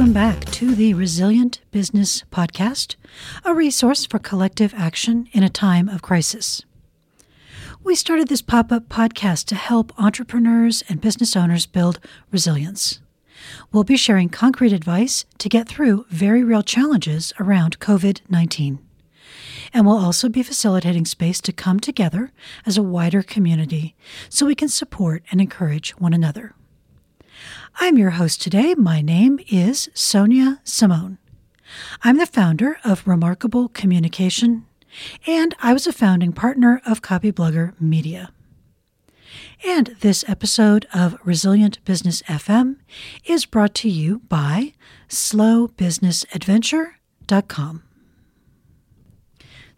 Welcome back to the Resilient Business Podcast, a resource for collective action in a time of crisis. We started this pop up podcast to help entrepreneurs and business owners build resilience. We'll be sharing concrete advice to get through very real challenges around COVID 19. And we'll also be facilitating space to come together as a wider community so we can support and encourage one another. I'm your host today. My name is Sonia Simone. I'm the founder of Remarkable Communication, and I was a founding partner of Copyblogger Media. And this episode of Resilient Business FM is brought to you by slowbusinessadventure.com.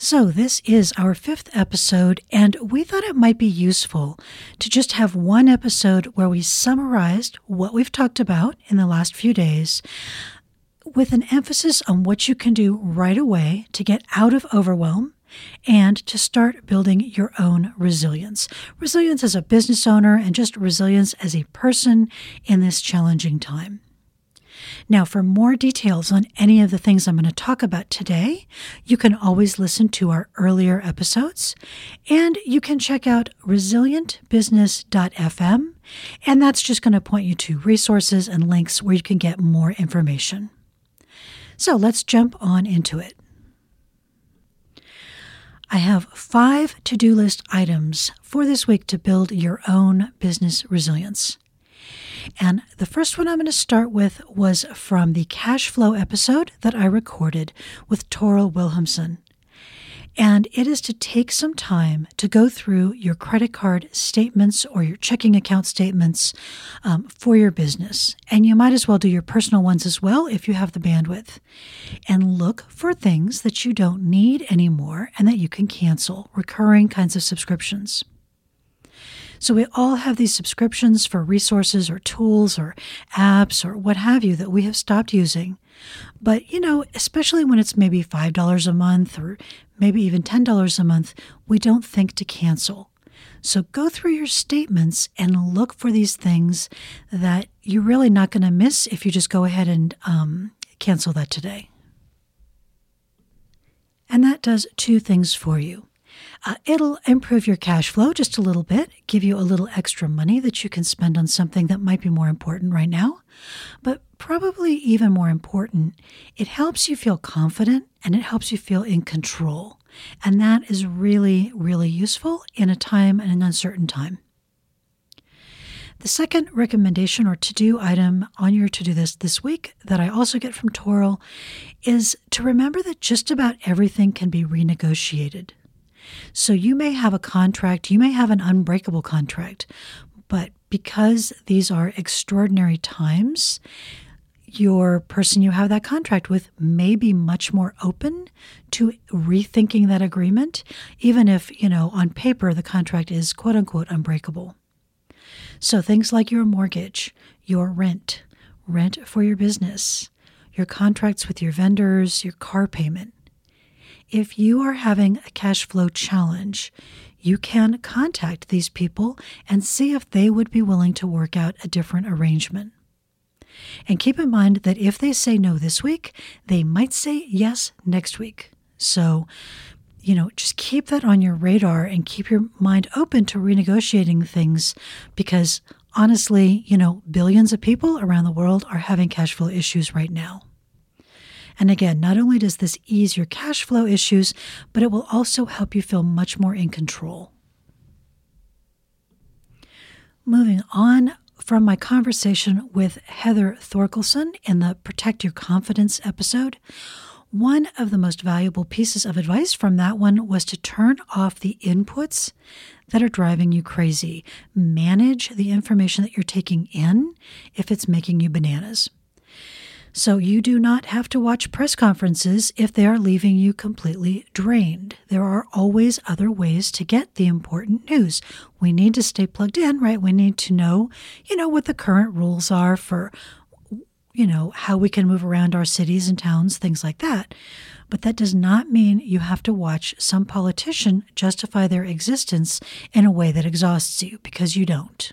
So, this is our fifth episode, and we thought it might be useful to just have one episode where we summarized what we've talked about in the last few days with an emphasis on what you can do right away to get out of overwhelm and to start building your own resilience. Resilience as a business owner and just resilience as a person in this challenging time. Now, for more details on any of the things I'm going to talk about today, you can always listen to our earlier episodes and you can check out resilientbusiness.fm, and that's just going to point you to resources and links where you can get more information. So let's jump on into it. I have five to do list items for this week to build your own business resilience. And the first one I'm going to start with was from the cash flow episode that I recorded with Toril Wilhelmsen. And it is to take some time to go through your credit card statements or your checking account statements um, for your business. And you might as well do your personal ones as well if you have the bandwidth. And look for things that you don't need anymore and that you can cancel, recurring kinds of subscriptions. So we all have these subscriptions for resources or tools or apps or what have you that we have stopped using. But, you know, especially when it's maybe $5 a month or maybe even $10 a month, we don't think to cancel. So go through your statements and look for these things that you're really not going to miss if you just go ahead and um, cancel that today. And that does two things for you. Uh, it'll improve your cash flow just a little bit, give you a little extra money that you can spend on something that might be more important right now. But probably even more important, it helps you feel confident and it helps you feel in control. And that is really, really useful in a time and an uncertain time. The second recommendation or to do item on your to do list this week that I also get from Toril is to remember that just about everything can be renegotiated. So you may have a contract, you may have an unbreakable contract, but because these are extraordinary times, your person you have that contract with may be much more open to rethinking that agreement, even if, you know, on paper the contract is quote unquote unbreakable. So things like your mortgage, your rent, rent for your business, your contracts with your vendors, your car payment, if you are having a cash flow challenge, you can contact these people and see if they would be willing to work out a different arrangement. And keep in mind that if they say no this week, they might say yes next week. So, you know, just keep that on your radar and keep your mind open to renegotiating things because honestly, you know, billions of people around the world are having cash flow issues right now. And again, not only does this ease your cash flow issues, but it will also help you feel much more in control. Moving on from my conversation with Heather Thorkelson in the Protect Your Confidence episode, one of the most valuable pieces of advice from that one was to turn off the inputs that are driving you crazy. Manage the information that you're taking in if it's making you bananas. So you do not have to watch press conferences if they are leaving you completely drained. There are always other ways to get the important news. We need to stay plugged in, right? We need to know, you know, what the current rules are for you know, how we can move around our cities and towns, things like that. But that does not mean you have to watch some politician justify their existence in a way that exhausts you, because you don't.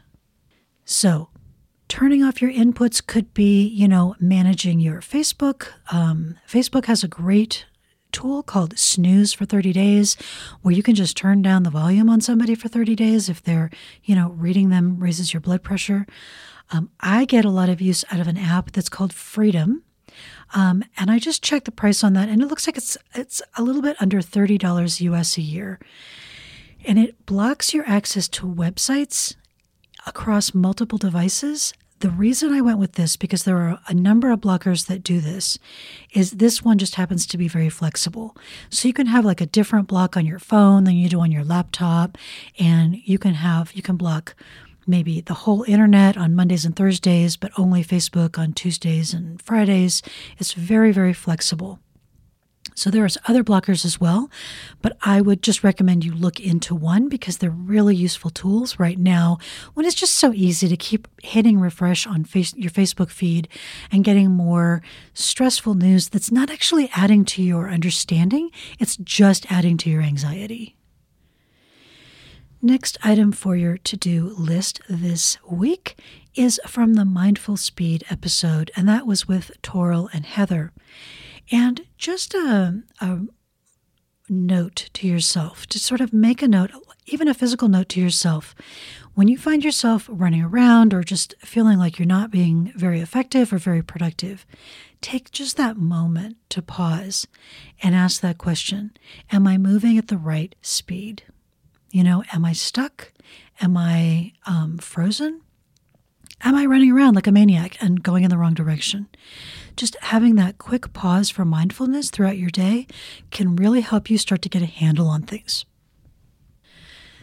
So, Turning off your inputs could be, you know, managing your Facebook. Um, Facebook has a great tool called Snooze for 30 days, where you can just turn down the volume on somebody for 30 days if they're, you know, reading them raises your blood pressure. Um, I get a lot of use out of an app that's called Freedom. Um, and I just checked the price on that, and it looks like it's it's a little bit under thirty dollars US a year, and it blocks your access to websites across multiple devices the reason I went with this, because there are a number of blockers that do this, is this one just happens to be very flexible. So you can have like a different block on your phone than you do on your laptop, and you can have, you can block maybe the whole internet on Mondays and Thursdays, but only Facebook on Tuesdays and Fridays. It's very, very flexible. So there's other blockers as well, but I would just recommend you look into one because they're really useful tools right now when it's just so easy to keep hitting refresh on face, your Facebook feed and getting more stressful news that's not actually adding to your understanding, it's just adding to your anxiety. Next item for your to do list this week is from the Mindful Speed episode, and that was with Toril and Heather. And just a, a note to yourself, to sort of make a note, even a physical note to yourself. When you find yourself running around or just feeling like you're not being very effective or very productive, take just that moment to pause and ask that question Am I moving at the right speed? You know, am I stuck? Am I um, frozen? Am I running around like a maniac and going in the wrong direction? Just having that quick pause for mindfulness throughout your day can really help you start to get a handle on things.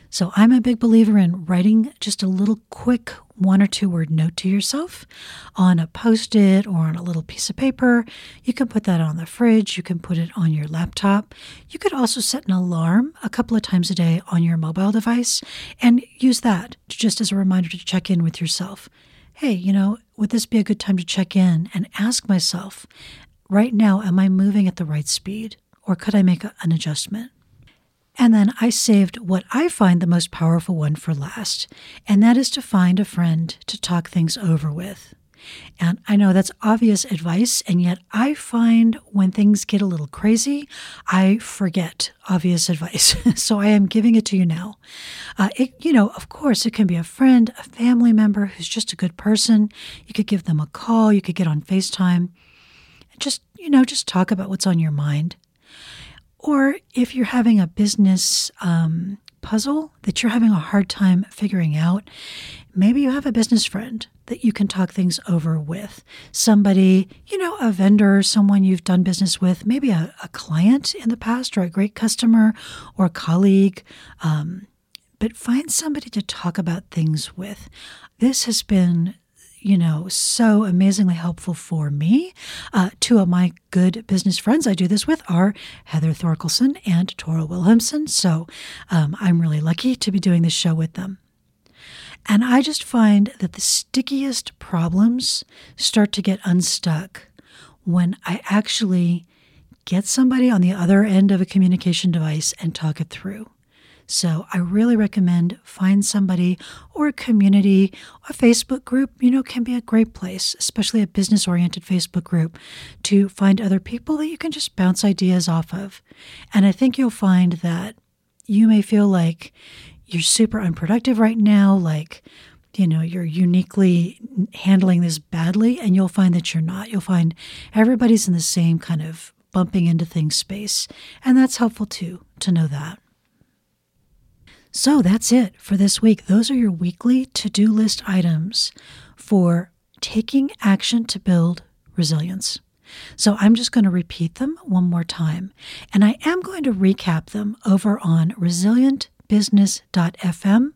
So, I'm a big believer in writing just a little quick one or two word note to yourself on a post it or on a little piece of paper. You can put that on the fridge, you can put it on your laptop. You could also set an alarm a couple of times a day on your mobile device and use that just as a reminder to check in with yourself. Hey, you know, would this be a good time to check in and ask myself, right now, am I moving at the right speed? Or could I make a, an adjustment? And then I saved what I find the most powerful one for last, and that is to find a friend to talk things over with. And I know that's obvious advice, and yet I find when things get a little crazy, I forget obvious advice. so I am giving it to you now. Uh, it, you know, of course, it can be a friend, a family member who's just a good person. You could give them a call, you could get on FaceTime, just, you know, just talk about what's on your mind. Or if you're having a business um, puzzle that you're having a hard time figuring out, maybe you have a business friend that you can talk things over with. Somebody, you know, a vendor, someone you've done business with, maybe a, a client in the past or a great customer or a colleague. Um, but find somebody to talk about things with. This has been you know, so amazingly helpful for me. Uh, two of my good business friends I do this with are Heather Thorkelson and Toril Wilhelmsen. So um, I'm really lucky to be doing this show with them. And I just find that the stickiest problems start to get unstuck when I actually get somebody on the other end of a communication device and talk it through. So I really recommend find somebody or a community, a Facebook group, you know, can be a great place, especially a business oriented Facebook group to find other people that you can just bounce ideas off of. And I think you'll find that you may feel like you're super unproductive right now, like, you know, you're uniquely handling this badly, and you'll find that you're not. You'll find everybody's in the same kind of bumping into things space. And that's helpful too, to know that. So that's it for this week. Those are your weekly to do list items for taking action to build resilience. So I'm just going to repeat them one more time. And I am going to recap them over on resilientbusiness.fm.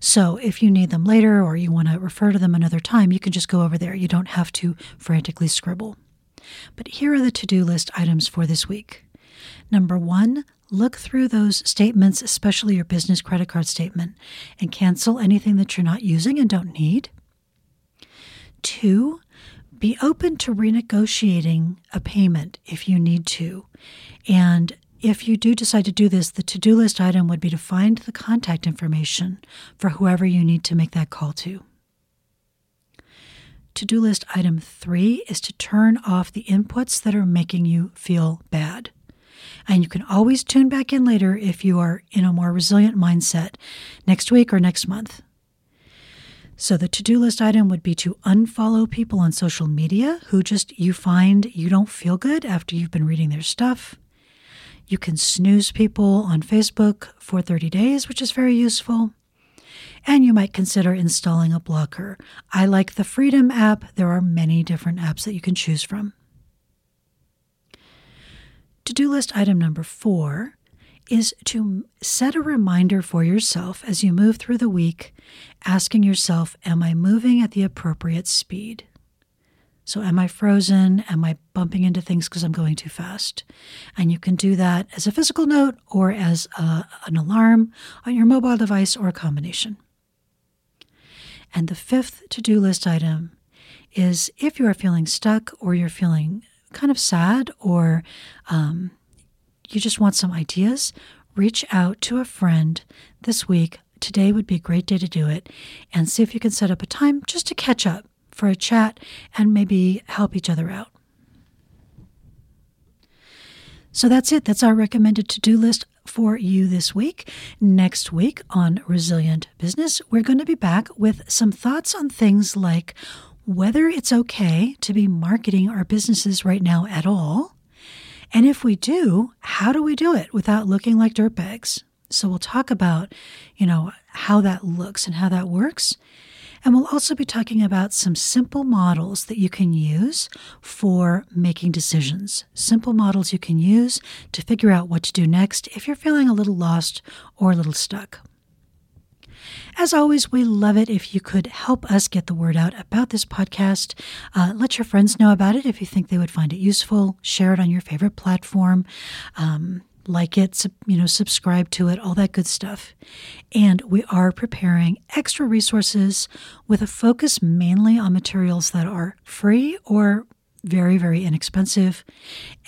So if you need them later or you want to refer to them another time, you can just go over there. You don't have to frantically scribble. But here are the to do list items for this week. Number one, look through those statements, especially your business credit card statement, and cancel anything that you're not using and don't need. Two, be open to renegotiating a payment if you need to. And if you do decide to do this, the to do list item would be to find the contact information for whoever you need to make that call to. to do list item three is to turn off the inputs that are making you feel bad. And you can always tune back in later if you are in a more resilient mindset next week or next month. So the to do list item would be to unfollow people on social media who just you find you don't feel good after you've been reading their stuff. You can snooze people on Facebook for 30 days, which is very useful. And you might consider installing a blocker. I like the Freedom app. There are many different apps that you can choose from. To do list item number four is to set a reminder for yourself as you move through the week, asking yourself, Am I moving at the appropriate speed? So, am I frozen? Am I bumping into things because I'm going too fast? And you can do that as a physical note or as a, an alarm on your mobile device or a combination. And the fifth to do list item is if you are feeling stuck or you're feeling kind of sad or um, you just want some ideas, reach out to a friend this week. Today would be a great day to do it and see if you can set up a time just to catch up for a chat and maybe help each other out. So that's it. That's our recommended to do list for you this week. Next week on Resilient Business, we're going to be back with some thoughts on things like whether it's okay to be marketing our businesses right now at all. And if we do, how do we do it without looking like dirtbags? So we'll talk about, you know, how that looks and how that works. And we'll also be talking about some simple models that you can use for making decisions. Simple models you can use to figure out what to do next if you're feeling a little lost or a little stuck. As always, we love it if you could help us get the word out about this podcast. Uh, let your friends know about it if you think they would find it useful. Share it on your favorite platform. Um, like it, you know, subscribe to it, all that good stuff. And we are preparing extra resources with a focus mainly on materials that are free or very, very inexpensive.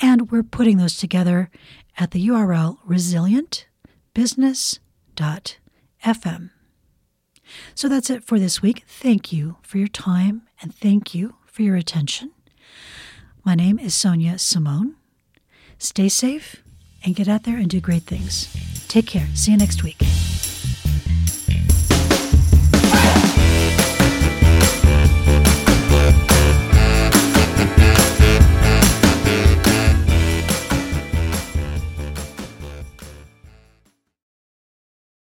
And we're putting those together at the URL resilientbusiness.fm. So that's it for this week. Thank you for your time and thank you for your attention. My name is Sonia Simone. Stay safe and get out there and do great things. Take care. See you next week.